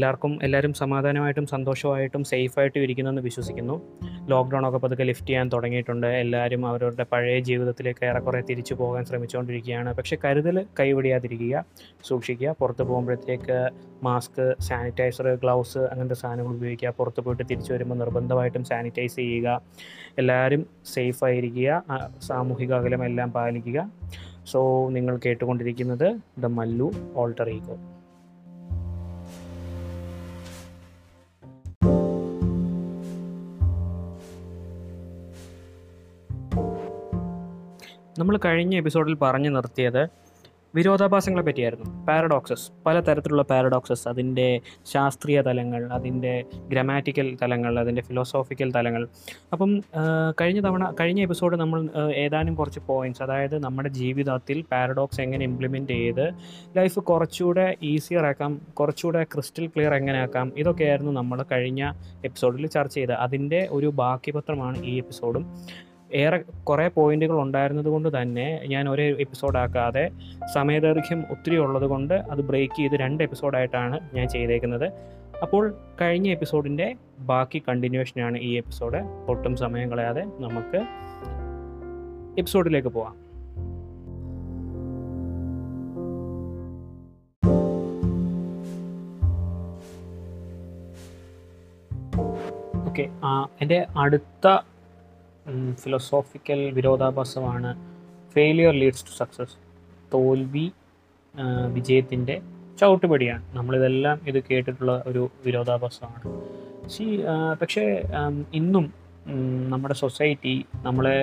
എല്ലാവർക്കും എല്ലാവരും സമാധാനമായിട്ടും സന്തോഷമായിട്ടും സേഫായിട്ടും ഇരിക്കുന്നെന്ന് വിശ്വസിക്കുന്നു. ലോക്ക്ഡൗൺ ഒക്കെ പതുക്കെ ലിഫ്റ്റ് ചെയ്യാൻ തുടങ്ങിയിട്ടുണ്ട്. എല്ലാവരും അവരവരുടെ പഴയ ജീവിതത്തിലേക്ക് ഏറെക്കുറെ തിരിച്ചു പോകാൻ ശ്രമിച്ചുകൊണ്ടിരിക്കുകയാണ്. പക്ഷെ കരുതൽ കൈവിടിയാതിരിക്കുക സൂക്ഷിക്കുക. പുറത്ത് പോകുമ്പോഴത്തേക്ക് മാസ്ക് സാനിറ്റൈസർ ഗ്ലൗസ് അങ്ങനത്തെ സാധനങ്ങൾ ഉപയോഗിക്കുക. പുറത്ത് പോയിട്ട് തിരിച്ചു വരുമ്പോൾ നിർബന്ധമായിട്ടും സാനിറ്റൈസ് ചെയ്യുക. എല്ലാവരും സേഫായിരിക്കുക സാമൂഹിക അകലം എല്ലാം പാലിക്കുക. സോ നിങ്ങൾ കേട്ടുകൊണ്ടിരിക്കുന്നത് ദ മല്ലു ഓൾട്ടർ ഈഗോ നമ്മൾ കഴിഞ്ഞ എപ്പിസോഡിൽ പറഞ്ഞു നിർത്തിയത് വിരോധാഭാസങ്ങളെ പറ്റിയായിരുന്നു. പാരഡോക്സസ് പലതരത്തിലുള്ള പാരഡോക്സസ് അതിന്റെ ശാസ്ത്രീയ തലങ്ങൾ അതിന്റെ ഗ്രമാറ്റിക്കൽ തലങ്ങൾ അതിന്റെ ഫിലോസോഫിക്കൽ തലങ്ങൾ. അപ്പം കഴിഞ്ഞ തവണ കഴിഞ്ഞ എപ്പിസോഡ് നമ്മൾ ഏതാനും കുറച്ച് പോയിന്റ്സ് അതായത് നമ്മുടെ ജീവിതത്തിൽ പാരഡോക്സ് എങ്ങനെ ഇംപ്ലിമെന്റ് ചെയ്ത് ലൈഫ് കുറച്ചുകൂടെ ഈസിയർ ആക്കാം കുറച്ചുകൂടെ ക്രിസ്റ്റൽ ക്ലിയർ എങ്ങനെ ആക്കാം ഇതൊക്കെയായിരുന്നു നമ്മൾ കഴിഞ്ഞ എപ്പിസോഡിൽ ചർച്ച ചെയ്തത്. അതിന്റെ ഒരു ബാക്കി പത്രമാണ് ഈ എപ്പിസോഡും. ഏറെ കുറേ പോയിന്റുകൾ ഉണ്ടായിരുന്നത് കൊണ്ട് തന്നെ ഞാൻ ഒരേ എപ്പിസോഡാക്കാതെ സമയദൈർഘ്യം ഒത്തിരി ഉള്ളത് കൊണ്ട് അത് ബ്രേക്ക് ചെയ്ത് രണ്ട് എപ്പിസോഡായിട്ടാണ് ഞാൻ ചെയ്തേക്കുന്നത്. അപ്പോൾ കഴിഞ്ഞ എപ്പിസോഡിന്റെ ബാക്കി കണ്ടിന്യൂഷനാണ് ഈ എപ്പിസോഡ് ഒട്ടും സമയം കളയാതെ നമുക്ക് എപ്പിസോഡിലേക്ക് പോവാം. ഓക്കെ എന്റെ അടുത്ത ഫിലോസോഫിക്കൽ വിരോധാഭാസമാണ്. ഫെയിലിയർ ലീഡ്സ് ടു സക്സസ് തോൽവി വിജയത്തിന്റെ ചവിട്ടുപടിയാണ്. നമ്മളിതെല്ലാം ഇത് കേട്ടിട്ടുള്ള ഒരു വിരോധാഭാസമാണ്. സി പക്ഷേ ഇന്നും നമ്മുടെ സൊസൈറ്റി നമ്മളെ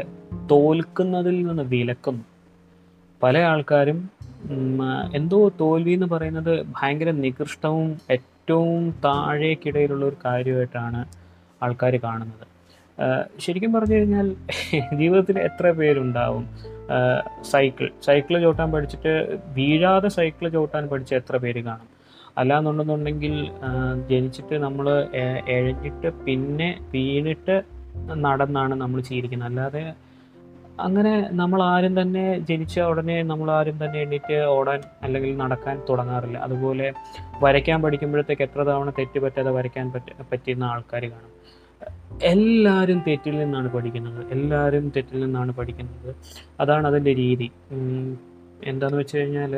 തോൽക്കുന്നതിൽ നിന്ന് വിലക്കുന്നു. പല ആൾക്കാരും എന്തോ തോൽവി എന്ന് പറയുന്നത് ഭയങ്കര നികൃഷ്ടവും ഏറ്റവും താഴേക്കിടയിലുള്ള ഒരു കാര്യമായിട്ടാണ് ആൾക്കാർ കാണുന്നത്. ശരിക്കും പറഞ്ഞു കഴിഞ്ഞാൽ ജീവിതത്തിൽ എത്ര പേരുണ്ടാവും? സൈക്കിൾ. സൈക്കിൾ ചവിട്ടാൻ പഠിച്ചിട്ട് വീഴാതെ സൈക്കിൾ ചവിട്ടാൻ പഠിച്ച എത്ര പേര് കാണും? അല്ലാന്നുണ്ടെന്നുണ്ടെങ്കിൽ ജനിച്ചിട്ട് നമ്മൾ എഴഞ്ഞിട്ട് പിന്നെ വീണിട്ട് നടന്നാണ് നമ്മൾ ചെയ്തിരിക്കുന്നത് അല്ലാതെ അങ്ങനെ നമ്മൾ ആരും തന്നെ ജനിച്ച ഉടനെ നമ്മൾ ആരും തന്നെ എണീറ്റ് ഓടാൻ അല്ലെങ്കിൽ നടക്കാൻ തുടങ്ങാറില്ല. അതുപോലെ വരയ്ക്കാൻ പഠിക്കുമ്പോഴത്തേക്ക് എത്ര തവണ തെറ്റ് പറ്റാതെ വരയ്ക്കാൻ പറ്റ പറ്റുന്ന ആൾക്കാർ കാണും. എല്ലാവരും തെറ്റിൽ നിന്നാണ് പഠിക്കുന്നത്. എല്ലാവരും തെറ്റിൽ നിന്നാണ് പഠിക്കുന്നത്. അതാണ് അതിന്റെ രീതി. എന്താണെന്ന് വെച്ച് കഴിഞ്ഞാൽ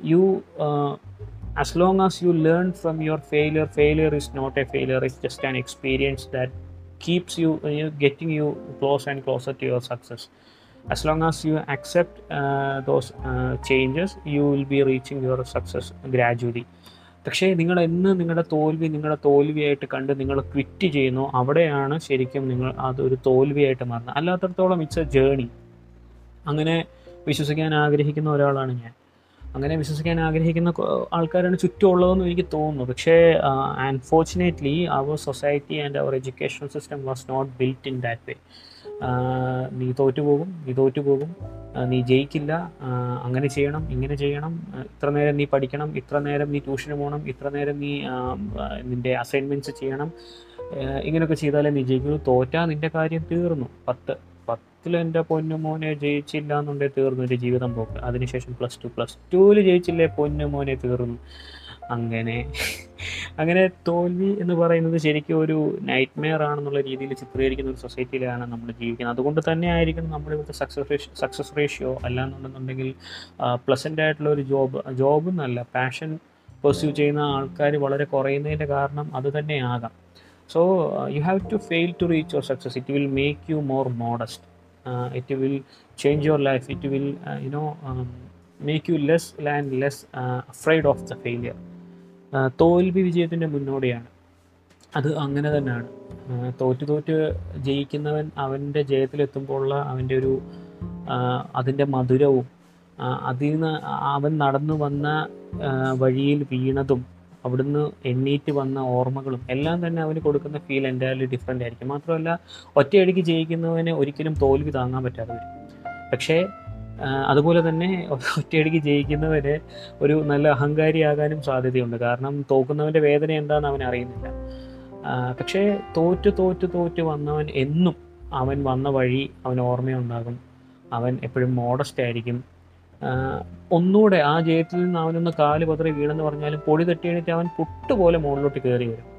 you as long as you learn from your failure failure is not a failure is just an experience that keeps you getting you close and closer to your success as you accept uh, those uh, changes you will be reaching your success gradually. പക്ഷേ നിങ്ങൾ എന്ന് നിങ്ങളുടെ തോൽവി നിങ്ങളുടെ തോൽവിയായിട്ട് കണ്ട് നിങ്ങൾ quit ചെയ്യുന്നു അവിടെയാണ് ശരിക്കും നിങ്ങൾ അതൊരു തോൽവിയായിട്ട് മാറുന്നത്. അല്ലാത്തടത്തോളം ഇറ്റ്സ് എ ജേണി അങ്ങനെ വിശ്വസിക്കാൻ ആഗ്രഹിക്കുന്ന ഒരാളാണ് ഞാൻ. അങ്ങനെ വിശ്വസിക്കാൻ ആഗ്രഹിക്കുന്ന ആൾക്കാരാണ് ചുറ്റുമുള്ളതെന്ന് എനിക്ക് തോന്നുന്നു. പക്ഷേ unfortunately our society and our education system was not built in that way നീ തോറ്റു പോകും നീ തോറ്റു പോകും. നീ ജയിക്കില്ല അങ്ങനെ ചെയ്യണം ഇങ്ങനെ ചെയ്യണം. ഇത്ര നേരം നീ പഠിക്കണം ഇത്ര നേരം നീ ട്യൂഷന് പോകണം ഇത്ര നേരം നീ നിന്റെ അസൈൻമെന്റ്സ് ചെയ്യണം. ഇങ്ങനെയൊക്കെ ചെയ്താലേ നീ ജയിക്കുള്ളൂ തോറ്റാ നിന്റെ കാര്യം തീർന്നു. പത്ത് പത്തിൽ എന്റെ പൊന്നു മോനെ ജയിച്ചില്ല എന്നുണ്ടെങ്കിൽ തീർന്നു. എന്റെ ജീവിതം പോക്ക്. അതിനുശേഷം പ്ലസ് ടു പ്ലസ് ടുവിൽ ജയിച്ചില്ലേ പൊന്നു മോനെ തീർന്നു. അങ്ങനെ. അങ്ങനെ തോൽവി എന്ന് പറയുന്നത് ശരിക്കും ഒരു നൈറ്റ് മെയർ ആണെന്നുള്ള രീതിയിൽ ചിത്രീകരിക്കുന്ന ഒരു സൊസൈറ്റിയിലാണ് നമ്മൾ ജീവിക്കുന്നത്. അതുകൊണ്ട് തന്നെ ആയിരിക്കും നമ്മുടെ ഇവിടുത്തെ സക്സസ് റേഷ്യോ സക്സസ് റേഷ്യോ അല്ലാന്നുണ്ടെന്നുണ്ടെങ്കിൽ പ്ലസന്റ് ആയിട്ടുള്ള ഒരു ജോബ് ജോബ് എന്നല്ല പാഷൻ പെർസ്യൂ ചെയ്യുന്ന ആൾക്കാർ വളരെ കുറയുന്നതിന്റെ കാരണം അത് തന്നെയാകാം so you have to fail to reach your success it will make you more modest it will change your life it will you know make you less land less afraid of the failure തോൽവി വിജയത്തിന്റെ മുന്നോടിയാണ്. അത് അങ്ങനെ തന്നെയാണ്. തോറ്റു തോറ്റ് ജയിക്കുന്നവൻ അവന്റെ ജയത്തിലെത്തുമ്പോഴുള്ള അവന്റെ ഒരു അതിന്റെ മധുരവും അതിൽ നിന്ന് അവൻ നടന്നു വന്ന വഴിയിൽ വീണതും അവിടുന്ന് എണ്ണീറ്റ് വന്ന ഓർമ്മകളും എല്ലാം തന്നെ അവന് കൊടുക്കുന്ന ഫീൽ എന്റയർലി ഡിഫറെന്റ് ആയിരിക്കും. മാത്രമല്ല ഒറ്റയടിക്ക് ജയിക്കുന്നവന് ഒരിക്കലും തോൽവി താങ്ങാൻ പറ്റാതെ വരും പക്ഷേ അതുപോലെ തന്നെ ഒറ്റയടിക്ക് ജയിക്കുന്നവന് ഒരു നല്ല അഹങ്കാരിയാകാനും സാധ്യതയുണ്ട്. കാരണം തോക്കുന്നവന്റെ വേദന എന്താണെന്ന് അവൻ അറിയുന്നില്ല. പക്ഷേ തോറ്റു തോറ്റു തോറ്റു വന്നവൻ എന്നും അവൻ വന്ന വഴി അവൻ ഓർമ്മയുണ്ടാകും. അവൻ എപ്പോഴും മോഡസ്റ്റ് ആയിരിക്കും. ഒന്നുകൂടെ ആ ജയത്തിൽ നിന്ന് അവനൊന്ന് കാൽ പതറി വീണെന്ന് പറഞ്ഞാലും പൊടി തട്ടി എണീറ്റ് അവൻ പുട്ടുപോലെ മുകളിലോട്ട് കയറി വരും.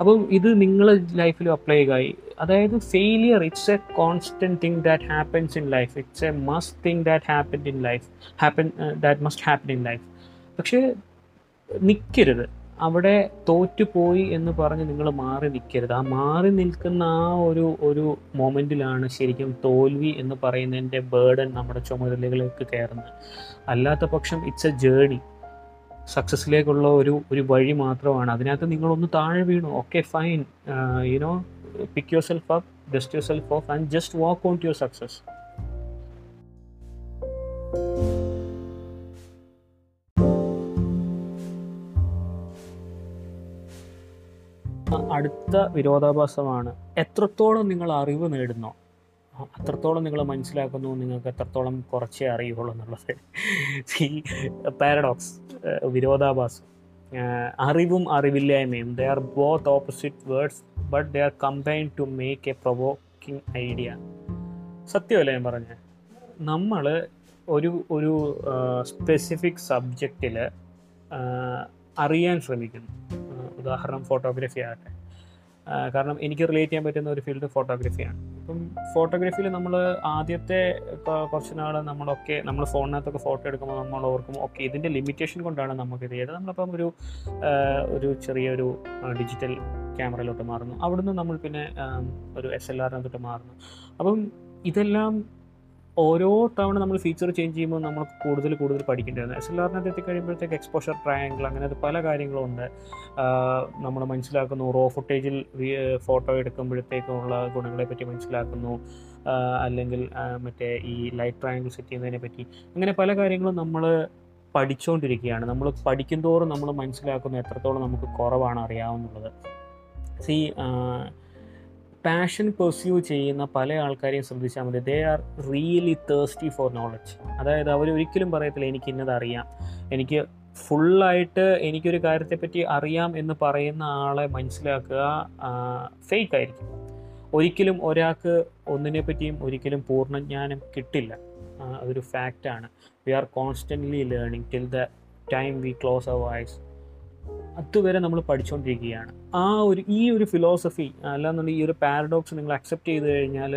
അപ്പം ഇത് നിങ്ങൾ ലൈഫിൽ അപ്ലൈ ചെയ്യുക അതായത് failure it's a constant thing that happens in life it's a must thing that happen in life happen that must happen in life പക്ഷേ നിൽക്കരുത് അവിടെ തോറ്റുപോയി എന്ന് പറഞ്ഞ് നിങ്ങൾ മാറി നിൽക്കരുത് ആ മാറി നിൽക്കുന്ന ആ ഒരു ഒരു മൊമെന്റിലാണ് ശരിക്കും തോൽവി എന്ന് പറയുന്നതിന്റെ ബേർഡൻ നമ്മുടെ ചുമതലകളിലേക്ക് കയറുന്നത്. അല്ലാത്ത പക്ഷം ഇറ്റ്സ് എ ജേണി സക്സസ്സിലേക്കുള്ള ഒരു ഒരു വഴി മാത്രമാണ്. അതിനകത്ത് നിങ്ങളൊന്ന് താഴെ വീണു. Okay fine you know pick your self up dust your self off and just walk on to your success അടുത്ത വിരോധാഭാസമാണ്. എത്രത്തോളം നിങ്ങൾ അറിവ് നേടുന്നോ? അത്രത്തോളം നിങ്ങൾ മനസ്സിലാക്കുന്നു നിങ്ങൾക്ക് എത്രത്തോളം കുറച്ചേ അറിയുള്ളൂ എന്നുള്ളത്. ഈ പാരഡോക്സ് വിരോധാഭാസം അറിവും അറിവില്ലായ്മയും they are both opposite words but they are combined to make a provoking idea സത്യമല്ലേ ഞാൻ പറഞ്ഞത് നമ്മൾ ഒരു ഒരു സ്പെസിഫിക് സബ്ജക്റ്റിൽ അറിയാൻ ശ്രമിക്കുന്നു. ഉദാഹരണം ഫോട്ടോഗ്രാഫി ആകട്ടെ. കാരണം എനിക്ക് റിലേറ്റ് ചെയ്യാൻ പറ്റുന്ന ഒരു ഫീൽഡ് ഫോട്ടോഗ്രാഫിയാണ് ഇപ്പം ഫോട്ടോഗ്രാഫിയിൽ നമ്മൾ ആദ്യത്തെ കുറച്ച് നാൾ നമ്മളൊക്കെ നമ്മൾ ഫോണിനകത്തൊക്കെ ഫോട്ടോ എടുക്കുമ്പോൾ നമ്മൾ ഓർക്കും ഓക്കെ ഇതിന്റെ ലിമിറ്റേഷൻ കൊണ്ടാണ് നമുക്ക് ഇത് ചെയ്തത്. നമ്മളിപ്പം ഒരു ഒരു ചെറിയൊരു ഡിജിറ്റൽ ക്യാമറയിലോട്ട് മാറുന്നു. അവിടുന്ന് നമ്മൾ പിന്നെ ഒരു എസ് എൽ ആറിനകത്തോട്ട് മാറുന്നു. അപ്പം ഇതെല്ലാം ഓരോ തവണ നമ്മൾ ഫീച്ചർ ചേഞ്ച് ചെയ്യുമ്പോൾ നമ്മൾ കൂടുതൽ കൂടുതൽ പഠിക്കേണ്ടതാണ് എസ് എൽ ആറിനകത്ത് എത്തിക്കഴിയുമ്പോഴത്തേക്ക് എക്സ്പോഷർ ട്രയാങ്കിൾ അങ്ങനത്തെ പല കാര്യങ്ങളുണ്ട്. നമ്മൾ മനസ്സിലാക്കുന്നു റോ ഫുട്ടേജിൽ ഫോട്ടോ എടുക്കുമ്പോഴത്തേക്കുള്ള ഗുണങ്ങളെ പറ്റി മനസ്സിലാക്കുന്നു. അല്ലെങ്കിൽ മറ്റേ ഈ ലൈറ്റ് ട്രയാങ്കിൾ സെറ്റ് ചെയ്യുന്നതിനെ പറ്റി. അങ്ങനെ പല കാര്യങ്ങളും നമ്മൾ പഠിച്ചുകൊണ്ടിരിക്കുകയാണ് നമ്മൾ പഠിക്കുന്തോറും നമ്മൾ മനസ്സിലാക്കുന്ന എത്രത്തോളം നമുക്ക് കുറവാണ് അറിയാവുന്നുള്ളത് സി പാഷൻ പെർസ്യൂ ചെയ്യുന്ന പല ആൾക്കാരെയും ശ്രദ്ധിച്ചാൽ മതി. They are really thirsty for knowledge അതായത് അവർ ഒരിക്കലും പറയത്തില്ല എനിക്ക് ഇന്നത് അറിയാം. എനിക്ക് ഫുള്ളായിട്ട് എനിക്കൊരു കാര്യത്തെപ്പറ്റി അറിയാം എന്ന് പറയുന്ന ആളെ മനസ്സിലാക്കുക ഫേക്ക് ആയിരിക്കും. ഒരിക്കലും ഒരാൾക്ക് ഒന്നിനെ പറ്റിയും ഒരിക്കലും പൂർണജ്ഞാനം കിട്ടില്ല. അതൊരു ഫാക്റ്റാണ് we are constantly learning till the time we close our eyes അതുവരെ നമ്മൾ പഠിച്ചുകൊണ്ടിരിക്കുകയാണ് ആ ഒരു ഈ ഒരു ഫിലോസഫി അല്ലാന്നുണ്ടെങ്കിൽ ഈ ഒരു പാരഡോക്സ് നിങ്ങൾ അക്സെപ്റ്റ് ചെയ്ത് കഴിഞ്ഞാൽ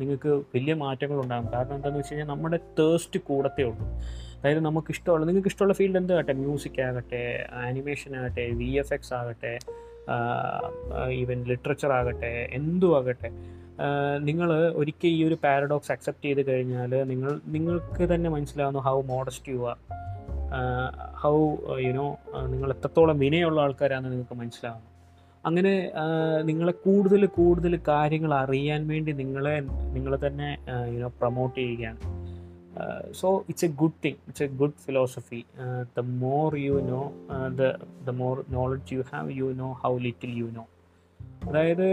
നിങ്ങൾക്ക് വലിയ മാറ്റങ്ങൾ ഉണ്ടാകും. കാരണം എന്താണെന്ന് വെച്ച് കഴിഞ്ഞാൽ നമ്മുടെ തേഴ്സ്റ്റ് കൂടത്തേ ഉള്ളൂ. അതായത് നമുക്ക് ഇഷ്ടമുള്ള നിങ്ങൾക്ക് ഇഷ്ടമുള്ള ഫീൽഡ് എന്താകട്ടെ മ്യൂസിക് ആകട്ടെ ആനിമേഷൻ ആകട്ടെ വി എഫ് എക്സ് ആകട്ടെ ഈവൻ ലിറ്ററേച്ചർ ആകട്ടെ എന്തും ആകട്ടെ. നിങ്ങൾ ഒരിക്കൽ ഈ ഒരു പാരഡോക്സ് അക്സെപ്റ്റ് ചെയ്ത് കഴിഞ്ഞാൽ നിങ്ങൾ നിങ്ങൾക്ക് തന്നെ മനസ്സിലാവുന്നു how modest you are how you know നിങ്ങൾ എത്രത്തോളം വിനയുള്ള ആൾക്കാരാണെന്ന് നിങ്ങൾക്ക് മനസ്സിലാകും അങ്ങനെ നിങ്ങളെ കൂടുതൽ കൂടുതൽ കാര്യങ്ങൾ അറിയാൻ വേണ്ടി നിങ്ങളെ നിങ്ങൾ തന്നെ യുനോ പ്രൊമോട്ട് ചെയ്യുകയാണ്. So it's a good thing it's a good philosophy the more you know the the more knowledge you have you know how little you know അതായത്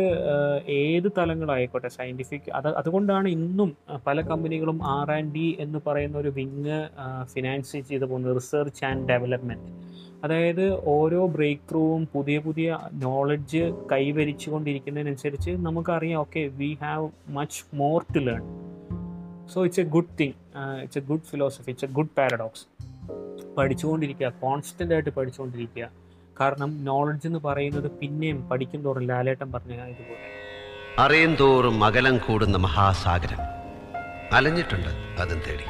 ഏത് തലങ്ങളായിക്കോട്ടെ സയന്റിഫിക് അത് അതുകൊണ്ടാണ് ഇന്നും പല കമ്പനികളും ആർ ആൻഡ് ഡി എന്ന് പറയുന്ന ഒരു വിങ് ഫിനാൻസ് ചെയ്ത് പോകുന്നത് റിസർച്ച് ആൻഡ് ഡെവലപ്മെന്റ് അതായത് ഓരോ ബ്രേക്ക് ത്രൂവും പുതിയ പുതിയ നോളജ് കൈവരിച്ചു കൊണ്ടിരിക്കുന്നതിനനുസരിച്ച് നമുക്കറിയാം okay we have much more to learn so it's a good thing it's a good philosophy it's a good paradox പഠിച്ചുകൊണ്ടിരിക്കുക constant ആയിട്ട് പഠിച്ചുകൊണ്ടിരിക്കുക. കാരണം നോളജ് എന്ന് പറയുന്നത് പിന്നെയും പഠിക്കും തോറും ലാലേട്ടൻ പറഞ്ഞ ഇതുപോലെ. അറിയും തോറും അകലം കൂടുന്ന മഹാസാഗരം. അലഞ്ഞിട്ടുണ്ട് അതും തേടി.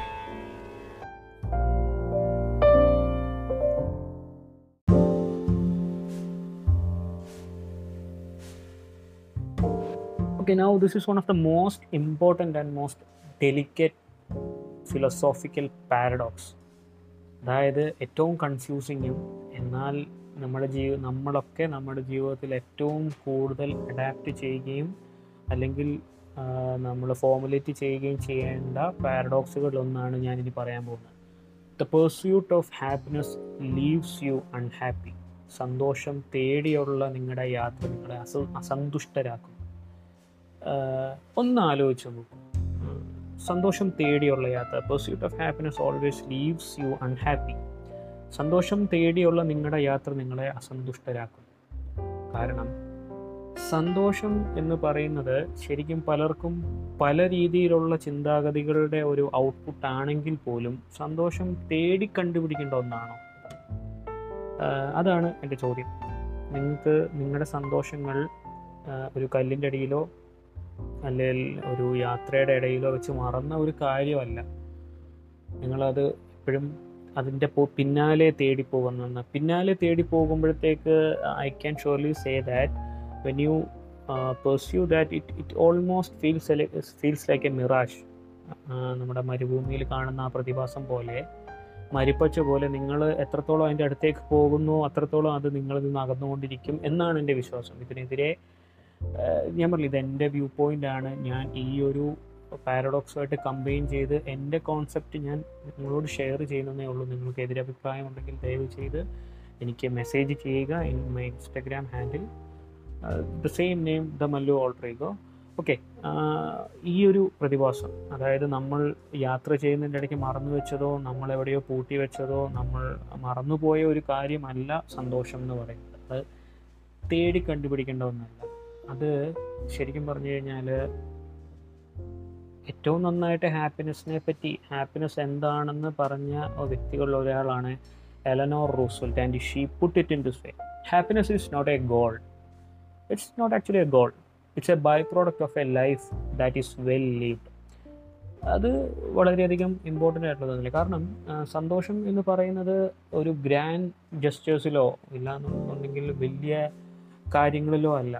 Okay, now this one of the most most and most most delicate paradox paradox. അതായത് ഏറ്റവും കൺഫ്യൂസിങ്ങും എന്നാൽ നമ്മുടെ ജീവി നമ്മളൊക്കെ നമ്മുടെ ജീവിതത്തിൽ ഏറ്റവും കൂടുതൽ അഡാപ്റ്റ് ചെയ്യുകയും അല്ലെങ്കിൽ നമ്മൾ ഫോമുലേറ്റ് ചെയ്യുകയും ചെയ്യേണ്ട പാരഡോക്സുകളിലൊന്നാണ് ഞാനിനി പറയാൻ പോകുന്നത്. The pursuit of happiness leaves you unhappy സന്തോഷം തേടിയുള്ള നിങ്ങളുടെ യാത്ര നിങ്ങളെ അസ അസന്തുഷ്ടരാക്കും. ഒന്ന് ആലോചിച്ച് നോക്കും. സന്തോഷം തേടിയുള്ള യാത്ര pursuit of happiness always leaves you unhappy സന്തോഷം തേടിയുള്ള നിങ്ങളുടെ യാത്ര നിങ്ങളെ അസന്തുഷ്ടരാക്കും. കാരണം സന്തോഷം എന്ന് പറയുന്നത് ശരിക്കും പലർക്കും പല രീതിയിലുള്ള ചിന്താഗതികളുടെ ഒരു ഔട്ട്പുട്ട് ആണെങ്കിൽ പോലും സന്തോഷം തേടി കണ്ടുപിടിക്കേണ്ട ഒന്നാണോ? അതാണ് എന്റെ ചോദ്യം. നിങ്ങൾക്ക് നിങ്ങളുടെ സന്തോഷങ്ങൾ ഒരു കല്ലിന്റെ അടിയിലോ അല്ലെങ്കിൽ ഒരു യാത്രയുടെ ഇടയിലോ വെച്ച് മറന്ന ഒരു കാര്യമല്ല. നിങ്ങളത് എപ്പോഴും അതിന്റെ പോ- പിന്നാലെ തേടി പോകുന്ന. പിന്നാലെ തേടി പോകുമ്പോഴത്തേക്ക് I can surely say that when you pursue that it it almost feels feels like a mirage നമ്മുടെ മരുഭൂമിയിൽ കാണുന്ന ആ പ്രതിഭാസം പോലെ മരിപ്പച്ച പോലെ നിങ്ങൾ എത്രത്തോളം അതിന്റെ അടുത്തേക്ക് പോകുന്നു അത്രത്തോളം അത് നിങ്ങളിൽ നിന്ന് അകന്നുകൊണ്ടിരിക്കും എന്നാണ് എന്റെ വിശ്വാസം. ഇതിനെതിരെ ആഹ് ഞാൻ പറഞ്ഞില്ല ഇത് എന്റെ വ്യൂ പോയിന്റ് ആണ്. ഞാൻ ഈ ഒരു പാരഡോക്സുമായിട്ട് കമ്പൈൻ ചെയ്ത് എന്റെ കോൺസെപ്റ്റ് ഞാൻ നിങ്ങളോട് ഷെയർ ചെയ്യുന്നതേ ഉള്ളൂ. നിങ്ങൾക്ക് എതിരഭിപ്രായം ഉണ്ടെങ്കിൽ ദയവ് ചെയ്ത് എനിക്ക് മെസ്സേജ് ചെയ്യുക. In my Instagram handle. The same name the Mallu alter ego. Okay. ഈ ഒരു പ്രതിഭാസം അതായത് നമ്മൾ യാത്ര ചെയ്യുന്നതിന്റെ ഇടയ്ക്ക് മറന്നു വെച്ചതോ നമ്മൾ എവിടെയോ പൂട്ടി വെച്ചതോ നമ്മൾ മറന്നുപോയ ഒരു കാര്യമല്ല സന്തോഷം എന്ന് പറയുന്നത്. അത് തേടി കണ്ടുപിടിക്കേണ്ട ഒന്നല്ല. അത് ശരിക്കും പറഞ്ഞു കഴിഞ്ഞാൽ ഏറ്റവും നന്നായിട്ട് ഹാപ്പിനെസ്സിനെ പറ്റി ഹാപ്പിനെസ് എന്താണെന്ന് പറഞ്ഞ വ്യക്തികളിൽ ഒരാളാണ് Eleanor Roosevelt and she put it in this way happiness is not a goal it's not actually a goal it's a by product of a life that is well lived അത് വളരെയധികം important ആയിട്ടുള്ള തോന്നില്ല കാരണം സന്തോഷം എന്ന് പറയുന്നത് ഒരു grand ജസ്റ്റേഴ്സിലോ ഇല്ലാന്നുണ്ടെങ്കിൽ വലിയ കാര്യങ്ങളിലോ അല്ല.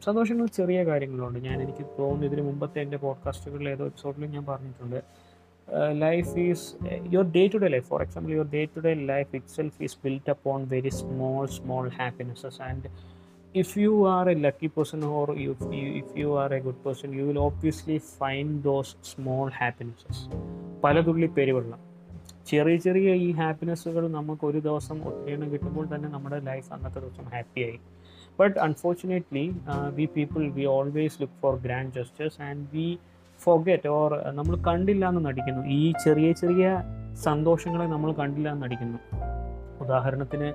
സന്തോഷങ്ങൾ ചെറിയ കാര്യങ്ങളുണ്ട്. ഞാൻ എനിക്ക് തോന്നുന്നു ഇതിന് മുമ്പത്തെ എന്റെ പോഡ്കാസ്റ്റുകളിൽ ഏതോ എപ്പിസോഡിലും ഞാൻ പറഞ്ഞിട്ടുണ്ട്. Life is your day to day life for example your day to day life itself is built upon very small small happinesses and if you are a lucky person or you if you are a good person you will obviously find those small happinesses പല പലതുള്ളി പെരുവെള്ളം ചെറിയ ചെറിയ ഈ ഹാപ്പിനെസ്സുകൾ നമുക്ക് ഒരു ദിവസം ഒത്തിരി കിട്ടുമ്പോൾ തന്നെ നമ്മുടെ ലൈഫ് അന്നത്തെ ദിവസം ഹാപ്പിയായി but uh, we people we always look for grand gestures and we forget or നമ്മൾ കണ്ടില്ല എന്ന് നടിക്കുന്നു. ഈ ചെറിയ ചെറിയ സന്തോഷങ്ങളെ നമ്മൾ കണ്ടില്ല എന്ന് നടിക്കുന്നു. ഉദാഹരണത്തിന്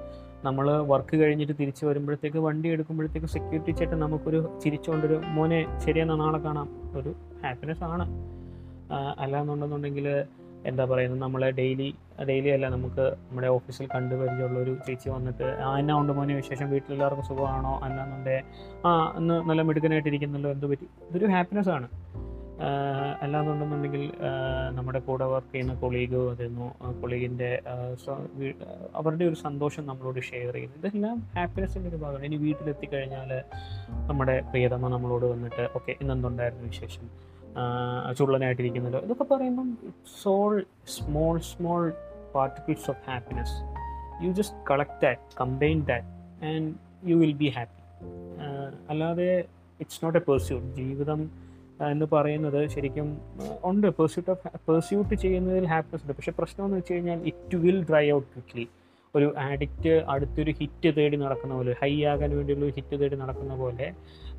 നമ്മൾ വർക്ക് കഴിഞ്ഞിട്ട് തിരിച്ചു വരുമ്പോഴത്തേക്ക് വണ്ടി എടുക്കുമ്പോഴത്തേക്ക് സെക്യൂരിറ്റി ചേട്ടൻ നമുക്കൊരു ചിരിച്ചുകൊണ്ടൊരു മോനെ ശരിയെന്ന നാളെ കാണാം. ഒരു ഹാപ്പിനെസ് ആണ്. അല്ല അല്ലാന്നുണ്ടെന്നുണ്ടെങ്കിൽ എന്താ പറയുന്നത് നമ്മളെ ഡെയിലി ഡെയിലി അല്ല നമുക്ക് നമ്മുടെ ഓഫീസിൽ കണ്ടു പരിചയമുള്ള ഒരു ചേച്ചി വന്നിട്ട് ആ എന്നാ ഉണ്ട് മോനെ വിശേഷം? വീട്ടിലെല്ലാവർക്കും സുഖമാണോ? അല്ലാന്നുണ്ടെ ആ ഇന്ന് നല്ല മിടുക്കനായിട്ടിരിക്കുന്നല്ലോ എന്ത് പറ്റി? ഇതൊരു ഹാപ്പിനെസ് ആണ്. അല്ലാന്നുണ്ടെന്നുണ്ടെങ്കിൽ നമ്മുടെ കൂടെ വർക്ക് ചെയ്യുന്ന കൊളീഗ് വരുന്നു കൊളീഗിന്റെ അവരുടെ ഒരു സന്തോഷം നമ്മളോട് ഷെയർ ചെയ്യുന്നു. ഇതെല്ലാം ഹാപ്പിനെസ്സിന്റെ ഒരു ഭാഗമാണ്. ഇനി വീട്ടിലെത്തിക്കഴിഞ്ഞാൽ നമ്മുടെ പ്രിയതമ്മ നമ്മളോട് വന്നിട്ട് ഓക്കെ ഇന്നെന്തുണ്ടായിരുന്നു വിശേഷം? ചുള്ളനായിട്ടിരിക്കുന്നല്ലോ ഇതൊക്കെ പറയുമ്പം soul small small particles of happiness you just collect that combine that and you will be happy അല്ലാതെ ഇറ്റ്സ് നോട്ട് എ പെർസ്യൂട്ട് ജീവിതം എന്ന് പറയുന്നത് ശരിക്കും ഉണ്ട്. പെർസ്യൂട്ട് ഓഫ് പെർസ്യൂട്ട് ചെയ്യുന്നതിൽ ഹാപ്പിനെസ് ഉണ്ട്. പക്ഷേ പ്രശ്നം എന്ന് വെച്ച് കഴിഞ്ഞാൽ it will dry out quickly ഒരു ആഡിക്റ്റ് അടുത്തൊരു ഹിറ്റ് തേടി നടക്കുന്ന പോലെ ഹൈ ആകാൻ വേണ്ടിയുള്ള ഹിറ്റ് തേടി നടക്കുന്ന പോലെ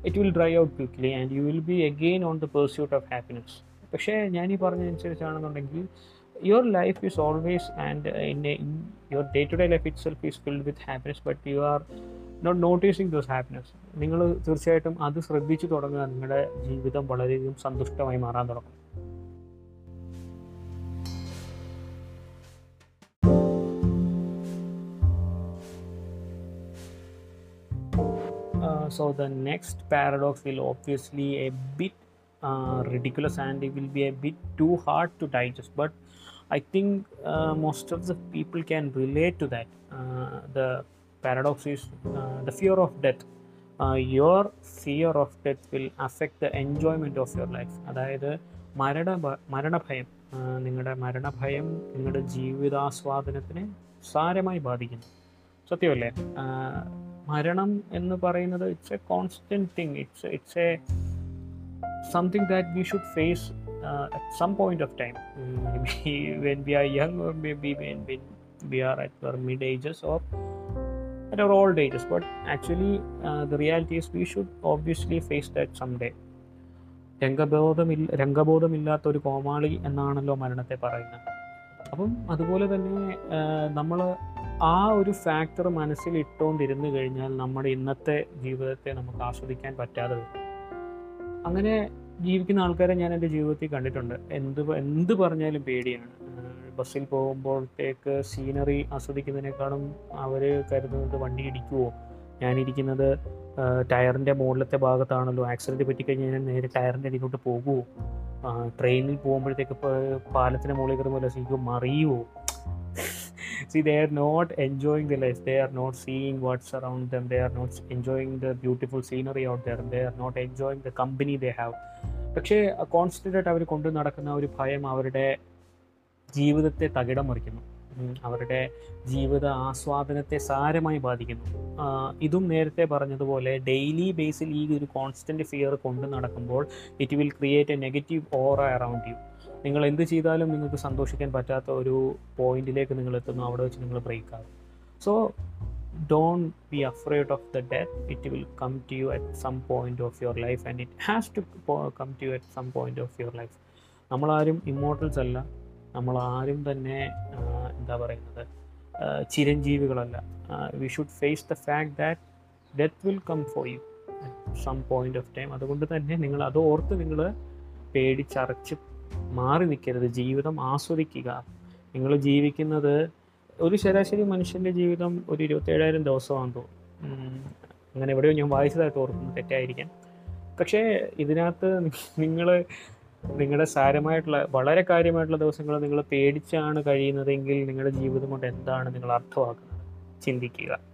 it will dry out quickly and you will be again on the pursuit of happiness പക്ഷേ ഞാൻ ഈ പറഞ്ഞതനുസരിച്ചാണെന്നുണ്ടെങ്കിൽ your life is always and in in, day to day day-to-day life itself is filled with happiness but you are not noticing those happiness നിങ്ങൾ തീർച്ചയായിട്ടും അത് ശ്രദ്ധിച്ചു തുടങ്ങുക. നിങ്ങളുടെ ജീവിതം വളരെയധികം സന്തുഷ്ടമായി മാറാൻ തുടങ്ങും. So the next paradox will obviously a bit uh, ridiculous and it will be a bit too hard to digest but i think uh, most of the people can relate to that uh, the paradox is uh, the fear of death uh, your fear of death will affect the enjoyment of your life അതായത് മരണ മരണഭയം നിങ്ങളുടെ മരണഭയം നിങ്ങളുടെ ജീവിതാസ്വാദനത്തിനെ സാരമായി ബാധിക്കുന്നു സത്യമല്ലേ മരണം എന്ന് പറയുന്നത് it's a constant thing it's it's a something that we should face at some point of time when we are young or maybe when when we are at our mid ages or at our old ages but actually the reality is we should obviously face that some day രംഗബോധമില്ല രംഗബോധമില്ലാത്ത ഒരു കോമാളി എന്നാണല്ലോ മരണത്തെ പറയുന്നത്. അപ്പം അതുപോലെ തന്നെ നമ്മൾ ആ ഒരു ഫാക്ടർ മനസ്സിൽ ഇട്ടുകൊണ്ടിരുന്നു കഴിഞ്ഞാൽ നമ്മുടെ ഇന്നത്തെ ജീവിതത്തെ നമുക്ക് ആസ്വദിക്കാൻ പറ്റാതെ വരും അങ്ങനെ ജീവിക്കുന്ന ആൾക്കാരെ ഞാൻ എന്റെ ജീവിതത്തിൽ കണ്ടിട്ടുണ്ട്. എന്ത് എന്ത് പറഞ്ഞാലും പേടിയാണ്. ബസ്സിൽ പോകുമ്പോഴത്തേക്ക് സീനറി ആസ്വദിക്കുന്നതിനേക്കാളും അവർ കരുതുന്നത് വണ്ടി ഇടിക്കുമോ ഞാനിരിക്കുന്നത് ടയറിന്റെ മുകളിലത്തെ ഭാഗത്താണല്ലോ. ആക്സിഡന്റ് പറ്റിക്കഴിഞ്ഞാൽ ഞാൻ നേരെ ടയറിന്റെ അടിയിലോട്ട് പോകുമോ ട്രെയിനിൽ പോകുമ്പോഴത്തേക്ക് പാലത്തിന് മുകളിൽ കയറുമ്പോൾ സീക്കും മറിയുമോ see they are not enjoying the life they are not seeing what's around them they are not enjoying the beautiful scenery out there they are not enjoying the company they have പക്ഷേ constant ആയിട്ട് അവർ കൊണ്ടു നടക്കുന്ന ഒരു ഭയം അവരുടെ ജീവിതത്തെ തകിടം മറിക്കുന്നു അവരുടെ ജീവിത ആസ്വാദനത്തെ സാരമായി ബാധിക്കുന്നു ഇതും നേരത്തെ പറഞ്ഞതുപോലെ ഡെയിലി ബേസിൽ ഈ ഒരു കോൺസ്റ്റന്റ് ഫിയർ കൊണ്ട് നടക്കുമ്പോൾ it will create a negative aura around you നിങ്ങൾ എന്ത് ചെയ്താലും നിങ്ങൾക്ക് സന്തോഷിക്കാൻ പറ്റാത്ത ഒരു പോയിന്റിലേക്ക് നിങ്ങൾ എത്തുന്നു. അവിടെ വെച്ച് നിങ്ങൾ ബ്രേക്ക് ആകും. So don't be afraid of the death it will come to you at some point of your life and it has to come to you at some point of your life നമ്മളാരും immortals അല്ല. നമ്മളാരും തന്നെ എന്താ പറയുന്നത്? ചിരഞ്ജീവികളല്ല. We should face the fact that death will come for you some point of time അതുകൊണ്ട് തന്നെ നിങ്ങൾ അത് ഓർത്ത് നിങ്ങൾ പേടിച്ചറച്ച് മാറി നിൽക്കരുത്. ജീവിതം ആസ്വദിക്കുക. നിങ്ങൾ ജീവിക്കുന്നത് ഒരു ശരാശരി മനുഷ്യന്റെ ജീവിതം ഒരു ഇരുപത്തേഴായിരം ദിവസമാണ് തോന്നുന്നു. അങ്ങനെ എവിടെയോ ഞാൻ വായിച്ചതായിട്ട് ഓർക്കുന്നു. തെറ്റായിരിക്കാം. പക്ഷേ ഇതിനകത്ത് നിങ്ങൾ നിങ്ങളുടെ സാരമായിട്ടുള്ള വളരെ കാര്യമായിട്ടുള്ള ദിവസങ്ങൾ നിങ്ങൾ പേടിച്ചാണ് കഴിയുന്നതെങ്കിൽ നിങ്ങളുടെ ജീവിതം കൊണ്ട് എന്താണ് നിങ്ങൾ അർത്ഥമാക്കുന്നത്? ചിന്തിക്കുക.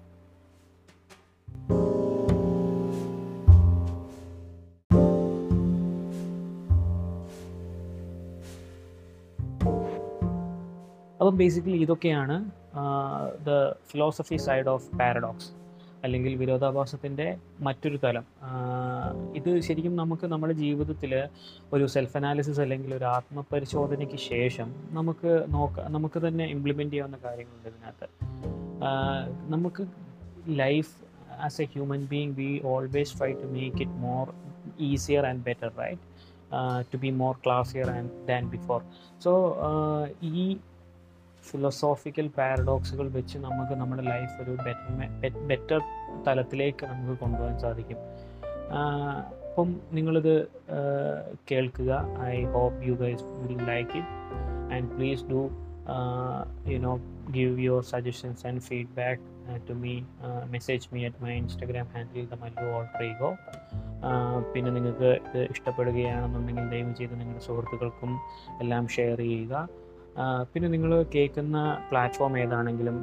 അപ്പം ബേസിക്കലി ഇതൊക്കെയാണ് the philosophy side of paradox അല്ലെങ്കിൽ വിരോധാഭാസത്തിന്റെ മറ്റൊരു തലം. ഇത് ശരിക്കും നമുക്ക് നമ്മുടെ ജീവിതത്തിൽ ഒരു സെൽഫ് അനാലിസിസ് അല്ലെങ്കിൽ ഒരു ആത്മപരിശോധനയ്ക്ക് ശേഷം നമുക്ക് നോക്ക നമുക്ക് തന്നെ ഇംപ്ലിമെന്റ് ചെയ്യാവുന്ന കാര്യങ്ങളുണ്ട് ഇതിനകത്ത്. നമുക്ക് life as a human being we always try to make it more easier and better right to be more classier and than before so ഈ ഫിലോസോഫിക്കൽ പാരഡോക്സുകൾ വെച്ച് നമുക്ക് നമ്മുടെ ലൈഫ് ഒരു ബെറ്റർ തലത്തിലേക്ക് നമുക്ക് കൊണ്ടുപോകാൻ സാധിക്കും. അപ്പം നിങ്ങളിത് കേൾക്കുക. I hope you guys will like it and please do you know give your suggestions and feedback to me message me at my Instagram handle the Mallu alter ego പിന്നെ നിങ്ങൾക്ക് ഇത് ഇഷ്ടപ്പെടുകയാണെന്നുണ്ടെങ്കിൽ ദയവ് ചെയ്ത് നിങ്ങളുടെ സുഹൃത്തുക്കൾക്കും എല്ലാം ഷെയർ ചെയ്യുക. പിന്നെ നിങ്ങൾ കേൾക്കുന്ന പ്ലാറ്റ്ഫോം ഏതാണെങ്കിലും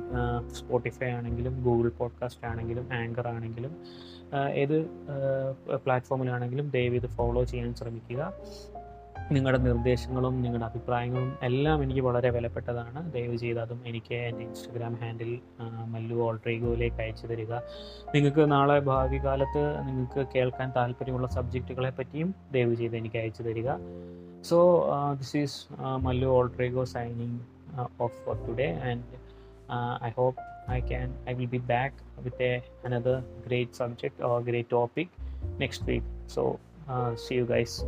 സ്പോട്ടിഫൈ ആണെങ്കിലും ഗൂഗിൾ പോഡ്കാസ്റ്റ് ആണെങ്കിലും ആങ്കർ ആണെങ്കിലും ഏത് പ്ലാറ്റ്ഫോമിലാണെങ്കിലും ദയവ് ഇത് ഫോളോ ചെയ്യാൻ ശ്രമിക്കുക. നിങ്ങളുടെ നിർദ്ദേശങ്ങളും നിങ്ങളുടെ അഭിപ്രായങ്ങളും എല്ലാം എനിക്ക് വളരെ വിലപ്പെട്ടതാണ്. ദയവ് ചെയ്ത് അതും എനിക്ക് എന്റെ ഇൻസ്റ്റഗ്രാം ഹാൻഡിൽ മല്ലു ഓൾട്രീഗോയിലേക്ക് അയച്ചു തരിക. നിങ്ങൾക്ക് നാളെ ഭാവി കാലത്ത് നിങ്ങൾക്ക് കേൾക്കാൻ താല്പര്യമുള്ള സബ്ജക്റ്റുകളെ പറ്റിയും ദയവ് ചെയ്ത് എനിക്ക് അയച്ചു തരിക. So uh, this is uh, Mallu Altrego signing uh, off for today, and uh, I hope I can I will be back with a another great subject or great topic next week. So uh, see you guys.